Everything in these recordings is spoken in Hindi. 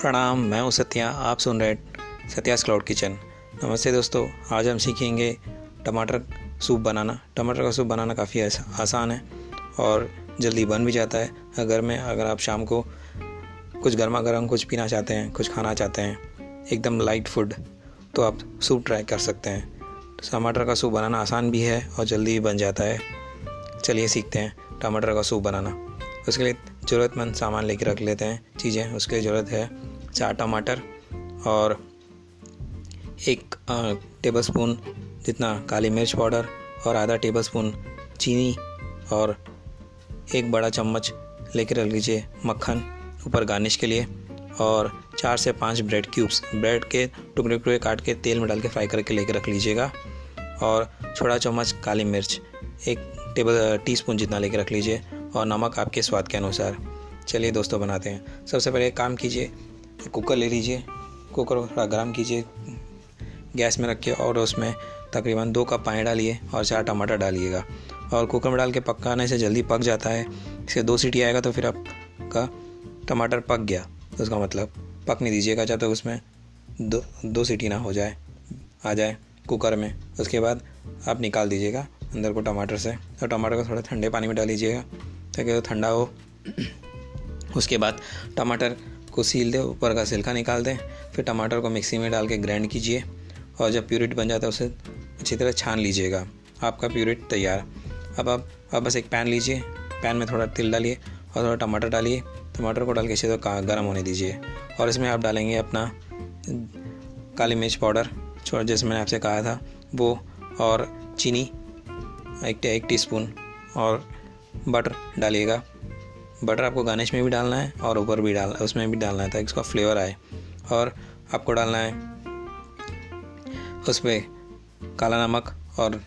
प्रणाम, मैं हूँ सत्या। आप सुन रहे सत्यास क्लाउड किचन नमस्ते दोस्तों, आज हम सीखेंगे टमाटर सूप बनाना। टमाटर का सूप बनाना काफ़ी आसान है और जल्दी बन भी जाता है। अगर में, अगर आप शाम को कुछ गर्मा गर्म कुछ पीना चाहते हैं, कुछ खाना चाहते हैं, एकदम लाइट फ़ूड तो आप सूप ट्राई कर सकते हैं। टमाटर का सूप बनाना आसान भी है और जल्दी भी बन जाता है। चलिए सीखते हैं टमाटर का सूप बनाना। उसके लिए ज़रूरतमंद सामान लेके रख लेते हैं, चीज़ें उसके ज़रूरत है। चार टमाटर और एक टेबल स्पून जितना काली मिर्च पाउडर और आधा टेबल स्पून चीनी और एक बड़ा चम्मच लेके रख लीजिए मक्खन ऊपर गार्निश के लिए और चार से पाँच ब्रेड क्यूब्स ब्रेड के टुकड़े टुकड़े काट के तेल में डाल के फ्राई करके लेकर रख लीजिएगा और छोटा चम्मच काली मिर्च, एक टेबल टीस्पून जितना लेके रख लीजिए और नमक आपके स्वाद के अनुसार। चलिए दोस्तों बनाते हैं। सबसे पहले काम कीजिए कुकर ले लीजिए, कुकर थोड़ा गर्म कीजिए, गैस में रखिए और उसमें तकरीबन दो कप पानी डालिए और चार टमाटर डालिएगा। और कुकर में डाल के पकाने से जल्दी पक जाता है। इसे दो सीटी आएगा तो फिर आपका टमाटर पक गया। तो उसका मतलब पक नहीं दीजिएगा जब तक तो उसमें दो दो सीटी ना हो जाए, आ जाए कुकर में। उसके बाद आप निकाल दीजिएगा अंदर को टमाटर से। तो टमाटर को थोड़ा ठंडे पानी में डाल लीजिएगा ताकि वो ठंडा हो। उसके बाद टमाटर को सील दे, ऊपर का सिल्का निकाल दें, फिर टमाटर को मिक्सी में डाल के ग्राइंड कीजिए और जब प्यूरिट बन जाता है उसे अच्छी तरह छान लीजिएगा। आपका प्यूरिट तैयार। अब आप अब बस एक पैन लीजिए। पैन में थोड़ा तिल डालिए और थोड़ा टमाटर डालिए। टमाटर को डाल के अच्छी तरह गर्म होने दीजिए। और इसमें आप डालेंगे अपना काली मिर्च पाउडर, छोड़, जैसे मैंने आपसे कहा था, वो और चीनी, एक एक टीस्पून और बटर डालिएगा। बटर आपको गार्निश में भी डालना है और ऊपर भी डाल उसमें भी डालना है ताकि उसका फ्लेवर आए। और आपको डालना है उस पर काला नमक और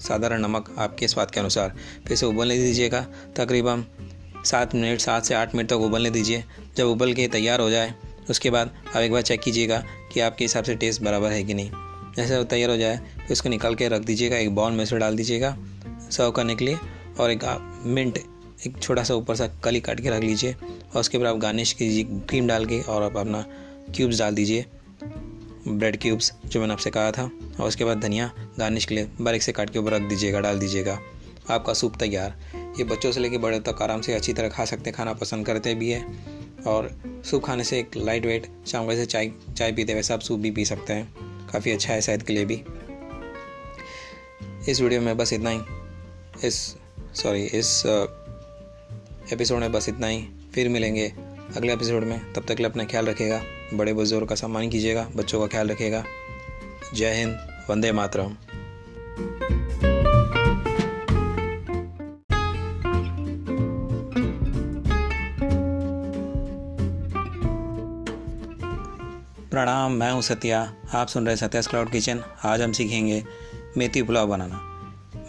साधारण नमक आपके स्वाद के अनुसार। फिर से उबलने दीजिएगा। तकरीबन सात मिनट, सात से आठ मिनट तक उबलने दीजिए। जब उबल के तैयार हो जाए, उसके बाद आप एक बार चेक कीजिएगा कि आपके हिसाब से टेस्ट बराबर है कि नहीं। जैसे वो तैयार हो जाए, फिर उसको निकाल के रख दीजिएगा, एक बाउल में से डाल दीजिएगा। सर्व करने के लिए और एक मिंट एक छोटा सा ऊपर सा कली काट के रख लीजिए और उसके बाद आप गार्निश कीजिए क्रीम डाल के और आप अपना क्यूब्स डाल दीजिए। ब्रेड क्यूब्स जो मैंने आपसे कहा था। और उसके बाद धनिया गार्निश के लिए बारीक से काट के ऊपर रख दीजिएगा, डाल दीजिएगा। आपका सूप तैयार। ये बच्चों से लेकर बड़े तक आराम से अच्छी तरह खा सकते हैं, खाना पसंद करते भी है। और सूप खाने से एक लाइट वेट शाम जैसे चाय चाय पीते वैसे आप सूप भी पी सकते हैं। काफ़ी अच्छा है सेहत के लिए भी। इस वीडियो में बस इतना ही। इस सॉरी इस एपिसोड में बस इतना ही। फिर मिलेंगे अगले एपिसोड में। तब तक अपना ख्याल रखेगा बड़े बुज़ुर्ग का सम्मान कीजिएगा, बच्चों का ख्याल रखेगा जय हिंद, वंदे मातरम। प्रणाम, मैं हूँ सत्या। आप सुन रहे हैं सत्या क्लाउड किचन आज हम सीखेंगे मेथी पुलाव बनाना।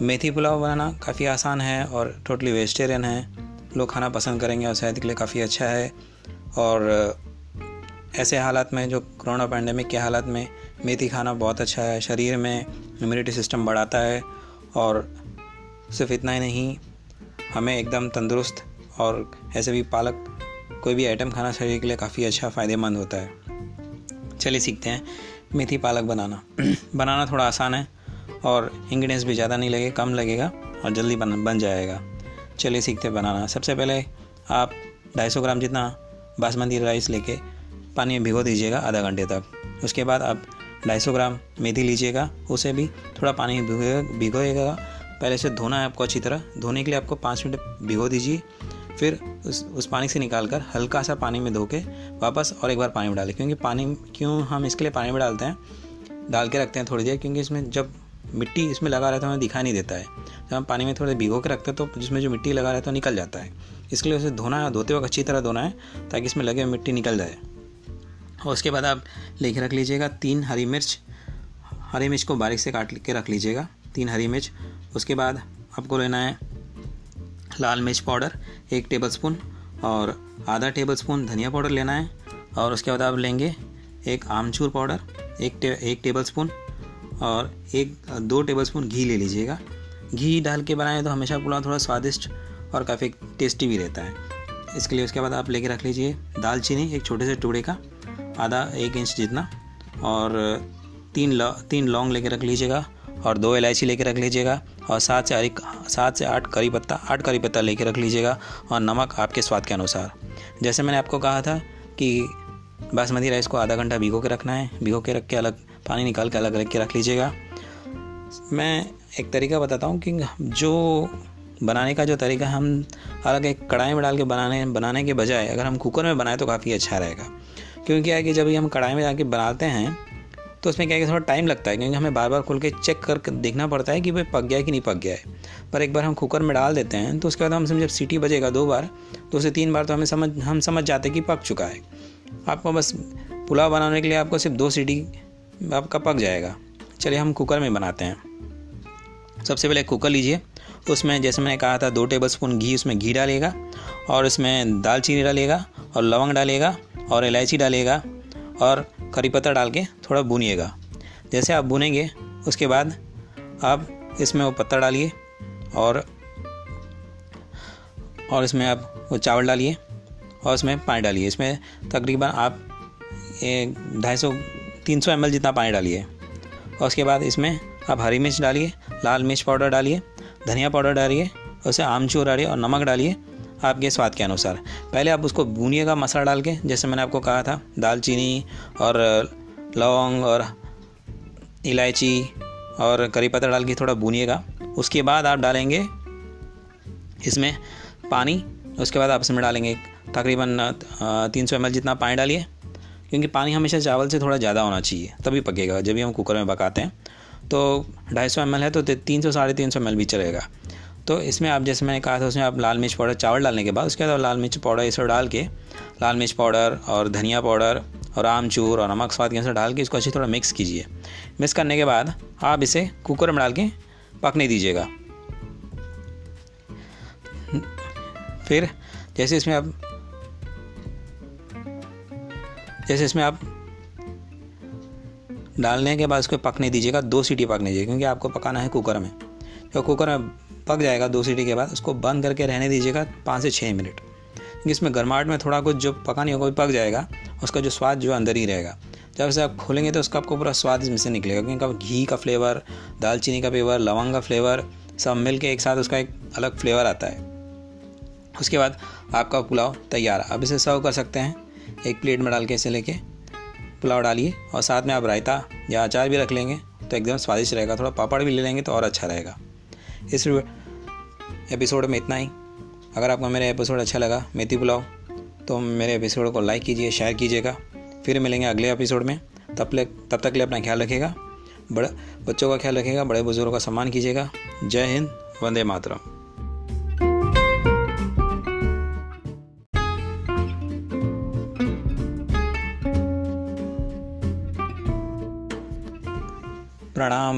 मेथी पुलाव बनाना काफ़ी आसान है और टोटली वेजिटेरियन है। लोग खाना पसंद करेंगे और सेहत के लिए काफ़ी अच्छा है। और ऐसे हालात में जो कोरोना पैंडमिक के हालात में मेथी खाना बहुत अच्छा है। शरीर में इम्यूनिटी सिस्टम बढ़ाता है और सिर्फ़ इतना ही नहीं, हमें एकदम तंदुरुस्त और ऐसे भी पालक कोई भी आइटम खाना शरीर के लिए काफ़ी अच्छा फ़ायदेमंद होता है। चलिए सीखते हैं मेथी पालक बनाना। बनाना थोड़ा आसान है और इंग्रेडिएंट्स भी ज़्यादा नहीं लगे कम लगेगा और जल्दी बन बन जाएगा। चलिए सीखते बनाना। सबसे पहले आप 250 ग्राम जितना बासमती राइस लेके पानी में भिगो दीजिएगा आधा घंटे तक। उसके बाद आप 250 ग्राम मेथी लीजिएगा, उसे भी थोड़ा पानी में भिगोएगा। पहले से धोना है आपको अच्छी तरह। धोने के लिए आपको पाँच मिनट भिगो दीजिए। फिर उस उस पानी से निकाल कर हल्का सा पानी में धो के वापस और एक बार पानी में डालें क्योंकि पानी, क्यों हम इसके लिए पानी में डालते हैं? डाल के रखते हैं थोड़ी देर, क्योंकि इसमें जब मिट्टी इसमें लगा रहता है हमें दिखाई नहीं देता है। जब हम पानी में थोड़े भिगो के रखते हैं तो जिसमें जो मिट्टी लगा रहता है निकल जाता है। इसके लिए उसे धोना है धोते वक्त अच्छी तरह धोना है ताकि इसमें लगे हुए मिट्टी निकल जाए। और उसके बाद आप लेके रख लीजिएगा तीन हरी मिर्च। हरी मिर्च को बारीक से काट के रख लीजिएगा तीन हरी मिर्च। उसके बाद आपको लेना है लाल मिर्च पाउडर एक टेबल स्पून और आधा टेबल स्पून धनिया पाउडर लेना है। और उसके बाद आप लेंगे एक आमचूर पाउडर एक टे, एक टेबल स्पून और एक, दो टेबल स्पून घी ले लीजिएगा। घी डाल के बनाएँ तो हमेशा पुलाव थोड़ा स्वादिष्ट और काफ़ी टेस्टी भी रहता है। इसके लिए उसके बाद आप लेके रख लीजिए दालचीनी, एक छोटे से टुकड़े का, आधा एक इंच जितना, और तीन लौ, तीन लौंग लेके रख लीजिएगा, और दो इलायची लेके रख लीजिएगा, और सात से आठ सात से आठ करी पत्ता, आठ करी पत्ता लेके रख लीजिएगा, और नमक आपके स्वाद के अनुसार। जैसे मैंने आपको कहा था कि बासमती राइस को आधा घंटा भिगो के रखना है। भिगो के रख के अलग पानी निकाल के अलग रख के रख लीजिएगा। मैं एक तरीका बताता हूँ कि जो बनाने का जो तरीका हम अलग एक कढ़ाई में डाल के बनाने बनाने के बजाय अगर हम कुकर में बनाए तो काफ़ी अच्छा रहेगा। क्योंकि क्या है कि जब हम कढ़ाई में जाके बनाते हैं तो उसमें क्या है कि थोड़ा टाइम लगता है, क्योंकि हमें बार बार खोल के चेक कर देखना पड़ता है कि भाई पक गया है कि नहीं पक गया है। पर एक बार हम कुकर में डाल देते हैं तो उसके बाद हम समझ जब सीटी बजेगा दो बार तो से तीन बार तो हमें समझ, हम समझ जाते हैं कि पक चुका है। आपको बस पुलाव बनाने के लिए आपको सिर्फ़ दो सीटी आपका पक जाएगा। चलिए हम कुकर में बनाते हैं। सबसे पहले कुकर लीजिए। उसमें जैसे मैंने कहा था, दो टेबल स्पून घी उसमें घी डालेगा और उसमें दालचीनी डालिएगा और लवंग डालिएगा और इलायची डालिएगा और करी पत्ता डाल के थोड़ा भूनिएगा। जैसे आप भूनेंगे, उसके बाद आप इसमें वो पत्ता डालिए और और इसमें आप वो चावल डालिए और उसमें पानी डालिए। इसमें तकरीबन आप ढाई सौ तीन सौ जितना पानी डालिए। और उसके बाद इसमें आप हरी मिर्च डालिए, लाल मिर्च पाउडर डालिए, धनिया पाउडर डालिए, उसे आमचूर डालिए और नमक डालिए आपके स्वाद के अनुसार। पहले आप उसको भूनिएगा मसाला डाल के, जैसे मैंने आपको कहा था, दालचीनी और, लौंग और इलायची और करी पत्ता डाल के थोड़ा भूनिएगा। उसके बाद आप डालेंगे इसमें पानी, उसके बाद आप इसमें डालेंगे तकरीबन तीन सौ एम जितना पानी डालिए। क्योंकि पानी हमेशा चावल से थोड़ा ज़्यादा होना चाहिए, तभी पकेगा। जब भी हम कुकर में पकाते हैं तो ढाई सौ एम है तो तीन सौ, साढ़े तीन सौ एम भी चलेगा। तो इसमें आप, जैसे मैंने कहा था, उसमें आप लाल मिर्च पाउडर, चावल डालने के बाद, उसके बाद लाल मिर्च पाउडर ये सब डाल के, लाल मिर्च पाउडर और धनिया पाउडर और आमचूर और नमक स्वाद के अनुसार डाल के इसको अच्छी थोड़ा मिक्स कीजिए। मिक्स करने के बाद आप इसे कुकर में डाल के पकने दीजिएगा। फिर जैसे इसमें आप जैसे इसमें आप डालने के बाद उसको पकने दीजिएगा, दो सीटी पकने दीजिए क्योंकि आपको पकाना है कुकर में। तो कुकर में पक जाएगा दो सीटी के बाद, उसको बंद करके रहने दीजिएगा पाँच से छः मिनट। क्योंकि इसमें गर्माहट में थोड़ा कुछ जो पका नहीं होगा भी पक जाएगा, उसका जो स्वाद जो अंदर ही रहेगा। जब से आप खोलेंगे तो उसका आपको पूरा स्वाद इसमें से निकलेगा, क्योंकि घी का फ्लेवर दालचीनी का फ्लेवर लवंग का फ्लेवर सब मिल के एक साथ उसका एक अलग फ्लेवर आता है। उसके बाद आपका पुलाव तैयार है। अब इसे सर्व कर सकते हैं। एक प्लेट में डाल के इसे लेके पुलाव डालिए और साथ में आप रायता या अचार भी रख लेंगे तो एकदम स्वादिष्ट रहेगा। थोड़ा पापड़ भी ले लेंगे तो और अच्छा रहेगा। इस एपिसोड में इतना ही। अगर आपको मेरा एपिसोड अच्छा लगा, मेथी पुलाव तो मेरे एपिसोड को लाइक कीजिए शेयर कीजिएगा। फिर मिलेंगे अगले एपिसोड में। तब ले, तब तक ले अपना ख्याल रखिएगा। बड़ा, बच्चों का ख्याल रखिएगा, बड़े बुज़ुर्गों का सम्मान कीजिएगा। जय हिंद, वंदे मातरम।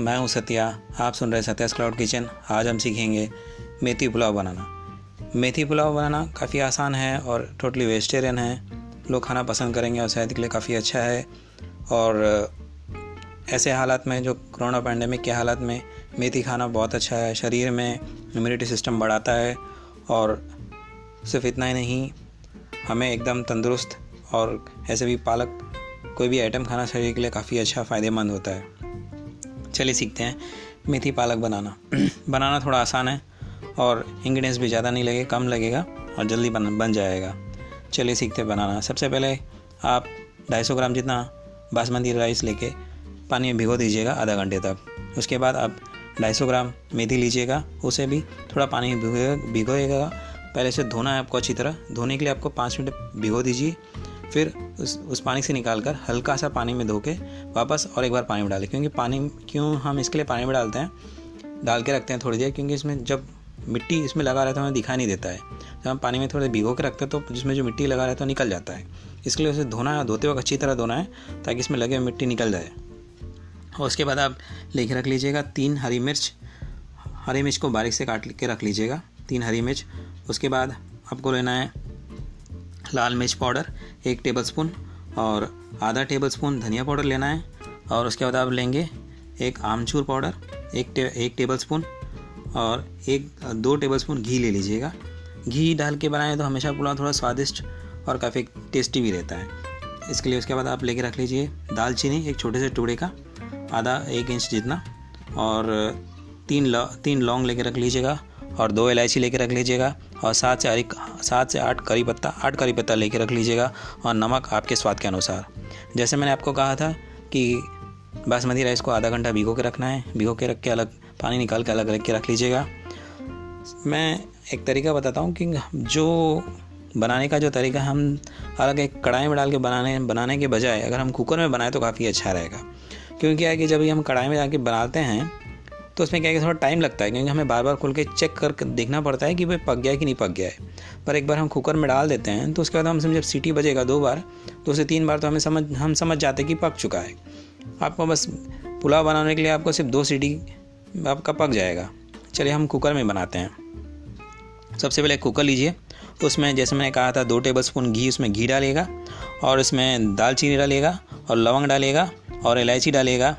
मैं हूँ सत्या। आप सुन रहे सत्यास क्लाउड किचन आज हम सीखेंगे मेथी पुलाव बनाना। मेथी पुलाव बनाना काफ़ी आसान है और टोटली वेजिटेरियन है। लोग खाना पसंद करेंगे और सेहत के लिए काफ़ी अच्छा है। और ऐसे हालात में जो कोरोना पैंडमिक के हालात में मेथी खाना बहुत अच्छा है। शरीर में इम्यूनिटी सिस्टम बढ़ाता है और सिर्फ़ इतना ही नहीं, हमें एकदम तंदुरुस्त और ऐसे भी पालक कोई भी आइटम खाना शरीर के लिए काफ़ी अच्छा फ़ायदेमंद होता है। चलिए सीखते हैं मेथी पालक बनाना। बनाना थोड़ा आसान है और इंग्रेडिएंट्स भी ज़्यादा नहीं लगे कम लगेगा और जल्दी बन बन जाएगा। चलिए सीखते हैं बनाना। सबसे पहले आप 250 ग्राम जितना बासमती राइस लेके पानी में भिगो दीजिएगा आधा घंटे तक। उसके बाद आप 250 ग्राम मेथी लीजिएगा, उसे भी थोड़ा पानी में भिगोएगा। पहले से धोना है आपको अच्छी तरह। धोने के लिए आपको पाँच मिनट भिगो दीजिए। फिर उस उस पानी से निकाल कर हल्का सा पानी में धो के वापस और एक बार पानी में डालें। क्योंकि पानी, क्यों हम इसके लिए पानी में डालते हैं, डाल के रखते हैं थोड़ी देर, क्योंकि इसमें जब मिट्टी इसमें लगा रहता है हमें दिखाई नहीं देता है। जब हम पानी में थोड़े भिगो के रखते हैं तो जिसमें जो मिट्टी लगा रहता है तो निकल जाता है। इसके लिए उसे धोना है धोते वक्त अच्छी तरह धोना है, ताकि इसमें लगे हुए मिट्टी निकल जाए। और उसके बाद आप लेके रख लीजिएगा तीन हरी मिर्च। हरी मिर्च को बारीक से काट के रख लीजिएगा, तीन हरी मिर्च। उसके बाद आपको लेना है लाल मिर्च पाउडर एक टेबलस्पून और आधा टेबलस्पून धनिया पाउडर लेना है और उसके बाद आप लेंगे एक आमचूर पाउडर एक टे, एक टेबलस्पून और एक दो टेबल स्पून घी ले लीजिएगा। घी डाल के बनाएँ तो हमेशा पुलाव थोड़ा स्वादिष्ट और काफ़ी टेस्टी भी रहता है। इसके लिए उसके बाद आप लेके रख लीजिए दालचीनी एक छोटे से टुकड़े का आधा एक इंच जितना और तीन लौ, तीन लौंग लेके रख लीजिएगा और दो इलायची लेके रख लीजिएगा और सात से आठ सात से आठ करी पत्ता, आठ करी पत्ता लेके रख लीजिएगा और नमक आपके स्वाद के अनुसार। जैसे मैंने आपको कहा था कि बासमती राइस को आधा घंटा भिगो के रखना है, भिगो के रख के अलग, पानी निकाल के अलग रख के रख लीजिएगा। मैं एक तरीका बताता हूँ कि जो बनाने का जो तरीका हम अलग एक कढ़ाई में डाल के बनाने बनाने के बजाय अगर हम कुकर में बनाए तो काफ़ी अच्छा रहेगा। क्योंकि क्या है कि जब हम कढ़ाई में जाके बनाते हैं तो उसमें क्या है कि थोड़ा टाइम लगता है, क्योंकि हमें बार बार खोल के चेक कर देखना पड़ता है कि भाई पक गया है कि नहीं पक गया है। पर एक बार हम कुकर में डाल देते हैं तो उसके बाद हम जब सीटी बजेगा दो बार तो उसे तीन बार तो हमें समझ, हम समझ जाते हैं कि पक चुका है। आपको बस पुलाव बनाने के लिए आपको सिर्फ़ दो सीटी आपका पक जाएगा। चलिए हम कुकर में बनाते हैं। सबसे पहले कुकर लीजिए। उसमें जैसे मैंने कहा था, दो टेबल स्पून घी उसमें घी डालेगा और उसमें दालचीनी डालेगा और लवंग डालेगा और इलायची डालेगा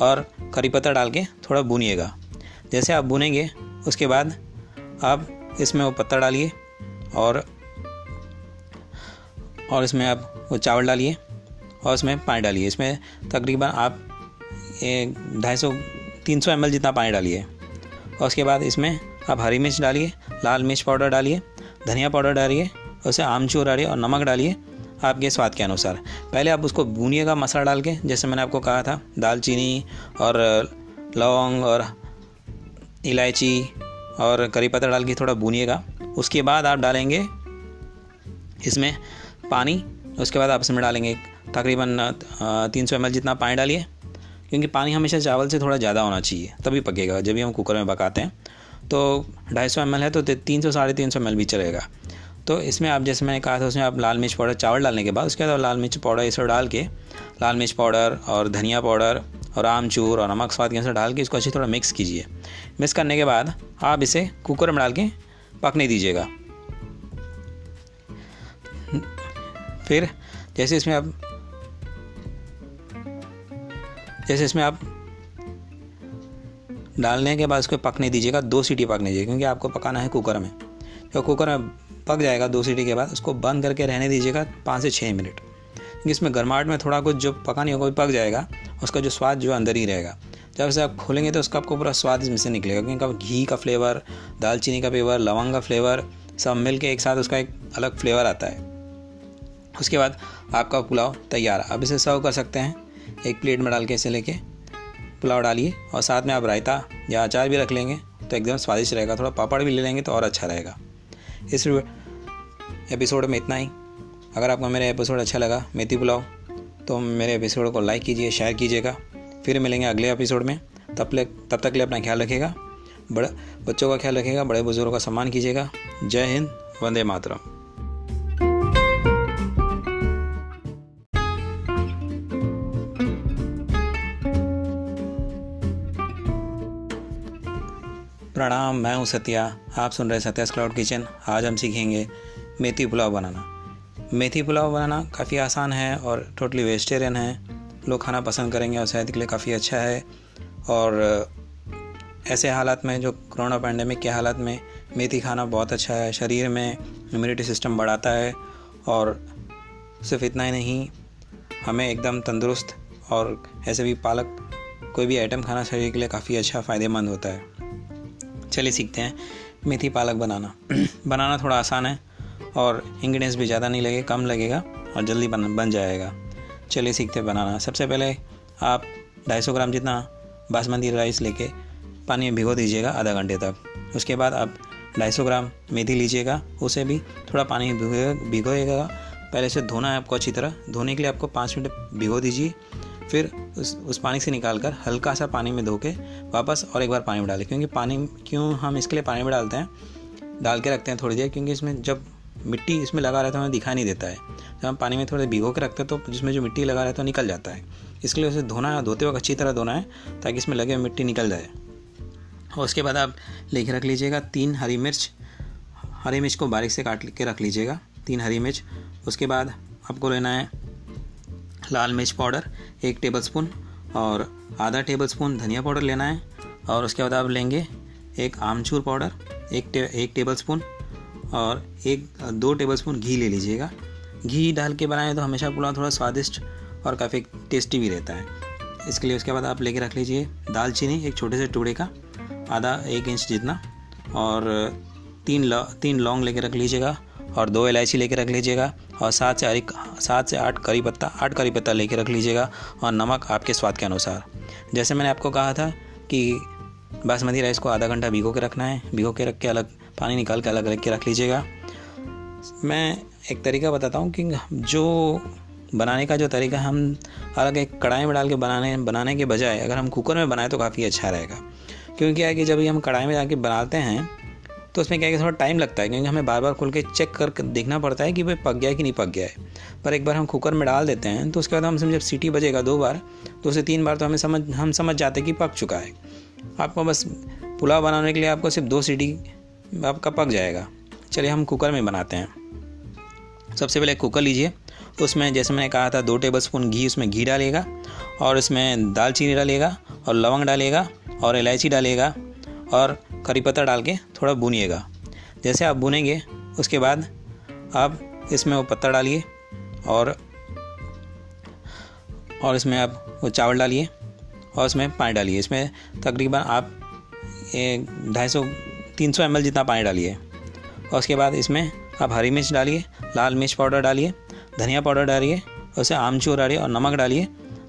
और करी पत्ता डाल के थोड़ा भूनिएगा। जैसे आप भूनेंगे, उसके बाद आप इसमें वो पत्ता डालिए और और इसमें आप वो चावल डालिए और उसमें पानी डालिए। इसमें तकरीबन आप ढाई सौ, तीन सौ एम जितना पानी डालिए। और उसके बाद इसमें आप हरी मिर्च डालिए, लाल मिर्च पाउडर डालिए, धनिया पाउडर डालिए, उसे आमचूर डालिए और नमक डालिए। आपके स्वाद के अनुसार। पहले आप उसको भूनिएगा मसाला डाल के, जैसे मैंने आपको कहा था, दालचीनी और लौंग और इलायची और करी पत्ता डाल के थोड़ा भूनिएगा उसके बाद आप डालेंगे इसमें पानी, उसके बाद आप इसमें डालेंगे तकरीबन तीन सौ एम जितना पानी डालिए, क्योंकि पानी हमेशा चावल से थोड़ा ज़्यादा होना चाहिए, तभी पकेगा। जब भी हम कुकर में पकाते हैं तो ढाई सौ एम है तो तीन सौ, साढ़े तीन सौ एम भी चलेगा। तो इसमें आप, जैसे मैंने कहा था, उसमें आप लाल मिर्च पाउडर, चावल डालने के बाद, उसके बाद लाल मिर्च पाउडर ये सब डाल के, लाल मिर्च पाउडर और धनिया पाउडर और आमचूर और नमक स्वाद के अनुसार डाल के इसको अच्छी थोड़ा मिक्स कीजिए। मिक्स करने के बाद आप इसे कुकर में डाल के पकने दीजिएगा। फिर जैसे इसमें आप, जैसे इसमें आप डालने के बाद उसको पकने दीजिएगा, दो सीटी पकने दीजिएगा क्योंकि आपको पकाना है कुकर में। जब कुकर में पक जाएगा दो सीटी के बाद, उसको बंद करके रहने दीजिएगा पाँच से छः मिनट। क्योंकि इसमें गर्माहट में थोड़ा कुछ जो पका नहीं होगा भी पक जाएगा, उसका जो स्वाद जो अंदर ही रहेगा। जब से आप खोलेंगे तो उसका आपको पूरा स्वाद इसमें से निकलेगा, क्योंकि घी का फ्लेवर, दालचीनी का फ्लेवर, लवंग का फ्लेवर, सब मिल के एक साथ उसका एक अलग फ्लेवर आता है। उसके बाद आपका पुलाव तैयार। अब इसे सर्व कर सकते हैं। एक प्लेट में डाल के इसे लेके पुलाव डालिए और साथ में आप रायता या अचार भी रख लेंगे तो एकदम स्वादिष्ट रहेगा। थोड़ा पापड़ भी ले लेंगे तो और अच्छा रहेगा। इस एपिसोड में इतना ही। अगर आपको मेरा एपिसोड अच्छा लगा, मेथी पुलाव तो मेरे एपिसोड को लाइक कीजिए शेयर कीजिएगा। फिर मिलेंगे अगले एपिसोड में। तब ले, तब तक लिए अपना ख्याल रखिएगा। बड़े, बच्चों का ख्याल रखिएगा, बड़े बुज़ुर्गों का सम्मान कीजिएगा। जय हिंद, वंदे मातरम। प्रणाम, मैं हूँ सत्या। आप सुन रहे हैं सत्या क्लाउड किचन। आज हम सीखेंगे मेथी पुलाव बनाना। मेथी पुलाव बनाना काफ़ी आसान है और टोटली वेजिटेरियन है। लोग खाना पसंद करेंगे और सेहत के लिए काफ़ी अच्छा है। और ऐसे हालात में जो कोरोना पैंडमिक के हालात में मेथी खाना बहुत अच्छा है। शरीर में इम्यूनिटी सिस्टम बढ़ाता है और सिर्फ़ इतना ही नहीं, हमें एकदम तंदुरुस्त और ऐसे भी पालक कोई भी आइटम खाना शरीर के लिए काफ़ी अच्छा फ़ायदेमंद होता है। चलिए सीखते हैं, मेथी पालक बनाना। बनाना थोड़ा आसान है। और इंग्रेडिएंट्स भी ज़्यादा नहीं लगे कम लगेगा और जल्दी बन बन जाएगा। चलिए सीखते बनाना। सबसे पहले आप 250 ग्राम जितना बासमती राइस लेके पानी में भिगो दीजिएगा आधा घंटे तक। उसके बाद आप 250 ग्राम मेथी लीजिएगा, उसे भी थोड़ा पानी में भिगोएगा। पहले से धोना है आपको अच्छी तरह। धोने के लिए आपको पाँच मिनट भिगो दीजिए। फिर उस उस पानी से निकाल कर हल्का सा पानी में धो के वापस और एक बार पानी में डालें क्योंकि पानी, क्यों हम इसके लिए पानी में डालते हैं? डाल के रखते हैं थोड़ी देर, क्योंकि इसमें जब मिट्टी इसमें लगा रहता है हमें दिखाई नहीं देता है। जब हम पानी में थोड़े भिगो के रखते हैं तो जिसमें जो मिट्टी लगा रहता है निकल जाता है। इसके लिए उसे धोना है धोते वक्त अच्छी तरह धोना है ताकि इसमें लगे हुए मिट्टी निकल जाए। और उसके बाद आप लेके रख लीजिएगा तीन हरी मिर्च। हरी मिर्च को बारीक से काट के रख लीजिएगा तीन हरी मिर्च। उसके बाद आपको लेना है लाल मिर्च पाउडर एक टेबलस्पून और आधा टेबलस्पून धनिया पाउडर लेना है। और उसके बाद आप लेंगे एक आमचूर पाउडर एक टे, एक टेबलस्पून और एक, दो टेबलस्पून घी ले लीजिएगा। घी डाल के बनाएँ तो हमेशा पुलाव थोड़ा स्वादिष्ट और काफ़ी टेस्टी भी रहता है। इसके लिए उसके बाद आप लेके रख लीजिए दालचीनी, एक छोटे से टुकड़े का, आधा एक इंच जितना, और तीन लौ, तीन लौंग लेके रख लीजिएगा, और दो इलायची लेके रख लीजिएगा, और सात से आठ सात से आठ करी पत्ता, आठ करी पत्ता लेके रख लीजिएगा, और नमक आपके स्वाद के अनुसार। जैसे मैंने आपको कहा था कि बासमती राइस को आधा घंटा भिगो के रखना है। भिगो के रख के अलग पानी निकाल के अलग रख के रख लीजिएगा। मैं एक तरीका बताता हूँ कि जो बनाने का जो तरीका हम अलग एक कढ़ाई में डाल के बनाने बनाने के बजाय अगर हम कुकर में बनाए तो काफ़ी अच्छा रहेगा। क्योंकि क्या है कि जब हम कढ़ाई में जाके बनाते हैं तो उसमें क्या है कि थोड़ा टाइम लगता है, क्योंकि हमें बार बार खुल के चेक कर देखना पड़ता है कि भाई पक गया है कि नहीं पक गया है। पर एक बार हम कुकर में डाल देते हैं तो उसके बाद हम जब सीटी बजेगा दो बार तो उसे तीन बार तो हमें समझ, हम समझ जाते हैं कि पक चुका है। आपको बस पुलाव बनाने के लिए आपको सिर्फ़ दो सीटी आपका पक जाएगा। चलिए हम कुकर में बनाते हैं। सबसे पहले कुकर लीजिए। उसमें जैसे मैंने कहा था, दो टेबल स्पून घी उसमें घी डालेगा और इसमें दालचीनी डालेगा और लवंग डालेगा और इलायची डालेगा और करी पत्ता डाल के थोड़ा भूनिएगा। जैसे आप भूनेंगे, उसके बाद आप इसमें वो पत्ता डालिए और और इसमें आप वो चावल डालिए और इसमें पानी डालिए। इसमें तकरीबन आप ढाई सौ तीन सौ जितना पानी डालिए। और उसके बाद इसमें आप हरी मिर्च डालिए, लाल मिर्च पाउडर डालिए, धनिया पाउडर डालिए, उसे आमचूर डालिए और नमक डालिए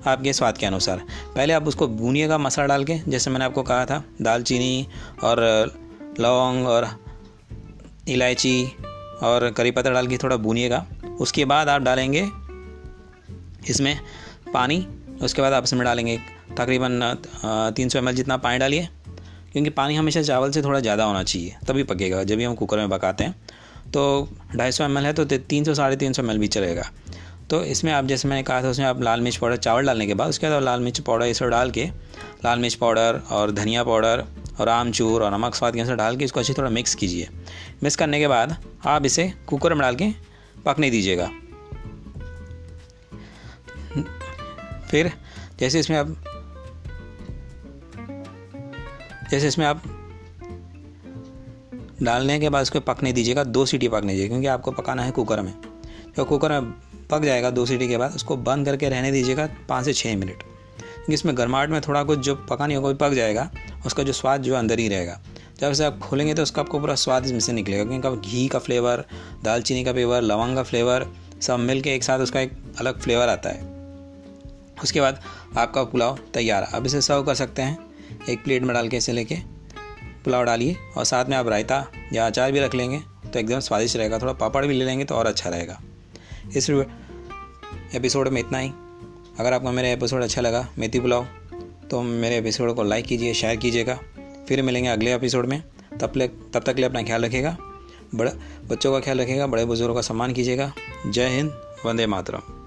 आपके स्वाद के अनुसार। पहले आप उसको भूनिएगा मसाला डाल के, जैसे मैंने आपको कहा था, दालचीनी और लौंग और इलायची और करी पत्ता डाल के थोड़ा भूनिएगा। उसके बाद आप डालेंगे इसमें पानी, उसके बाद आप इसमें डालेंगे तकरीबन तीन सौ जितना पानी डालिए। क्योंकि पानी हमेशा चावल से थोड़ा ज़्यादा होना चाहिए, तभी पकेगा। जब भी हम कुकर में पकाते हैं तो ढाई सौ है तो तीन सौ, साढ़े तीन सौ एम भी चलेगा। तो इसमें आप, जैसे मैंने कहा था, उसमें आप लाल मिर्च पाउडर, चावल डालने के बाद, उसके बाद लाल मिर्च पाउडर ये सब डाल के, लाल मिर्च पाउडर और धनिया पाउडर और आमचूर और नमक स्वाद के अनुसार डाल के इसको अच्छे थोड़ा मिक्स कीजिए। मिक्स करने के बाद आप इसे कुकर में डाल के पकने दीजिएगा। फिर जैसे इसमें आप जैसे इसमें आप डालने के बाद उसको पकने दीजिएगा, दो सीटी पकने दीजिएगा क्योंकि आपको पकाना है कुकर में। तो कुकर में पक जाएगा दो सीटी के बाद, उसको बंद करके रहने दीजिएगा पाँच से छः मिनट। क्योंकि इसमें गर्माहट में थोड़ा कुछ जो पका नहीं होगा पक जाएगा, उसका जो स्वाद जो अंदर ही रहेगा। जब से आप खोलेंगे तो उसका आपको पूरा स्वाद इसमें से निकलेगा, क्योंकि आप घी का फ्लेवर, दालचीनी का फ्लेवर, लवंग का फ्लेवर, सब मिल के एक साथ उसका एक अलग फ्लेवर आता है। उसके बाद आपका पुलाव तैयार अब इसे सर्व कर सकते हैं। एक प्लेट में डाल के इसे लेके पुलाव डालिए और साथ में आप रायता या अचार भी रख लेंगे तो एकदम स्वादिष्ट रहेगा। थोड़ा पापड़ भी ले लेंगे तो और अच्छा रहेगा। इस एपिसोड में इतना ही। अगर आपको मेरा एपिसोड अच्छा लगा मेथी पुलाव तो मेरे एपिसोड को लाइक कीजिए शेयर कीजिएगा। फिर मिलेंगे अगले एपिसोड में। तब ले तब तक लिए अपना ख्याल रखिएगा। बड़े बच्चों का ख्याल रखिएगा, बड़े बुज़ुर्गों का सम्मान कीजिएगा। जय हिंद, वंदे मातरम।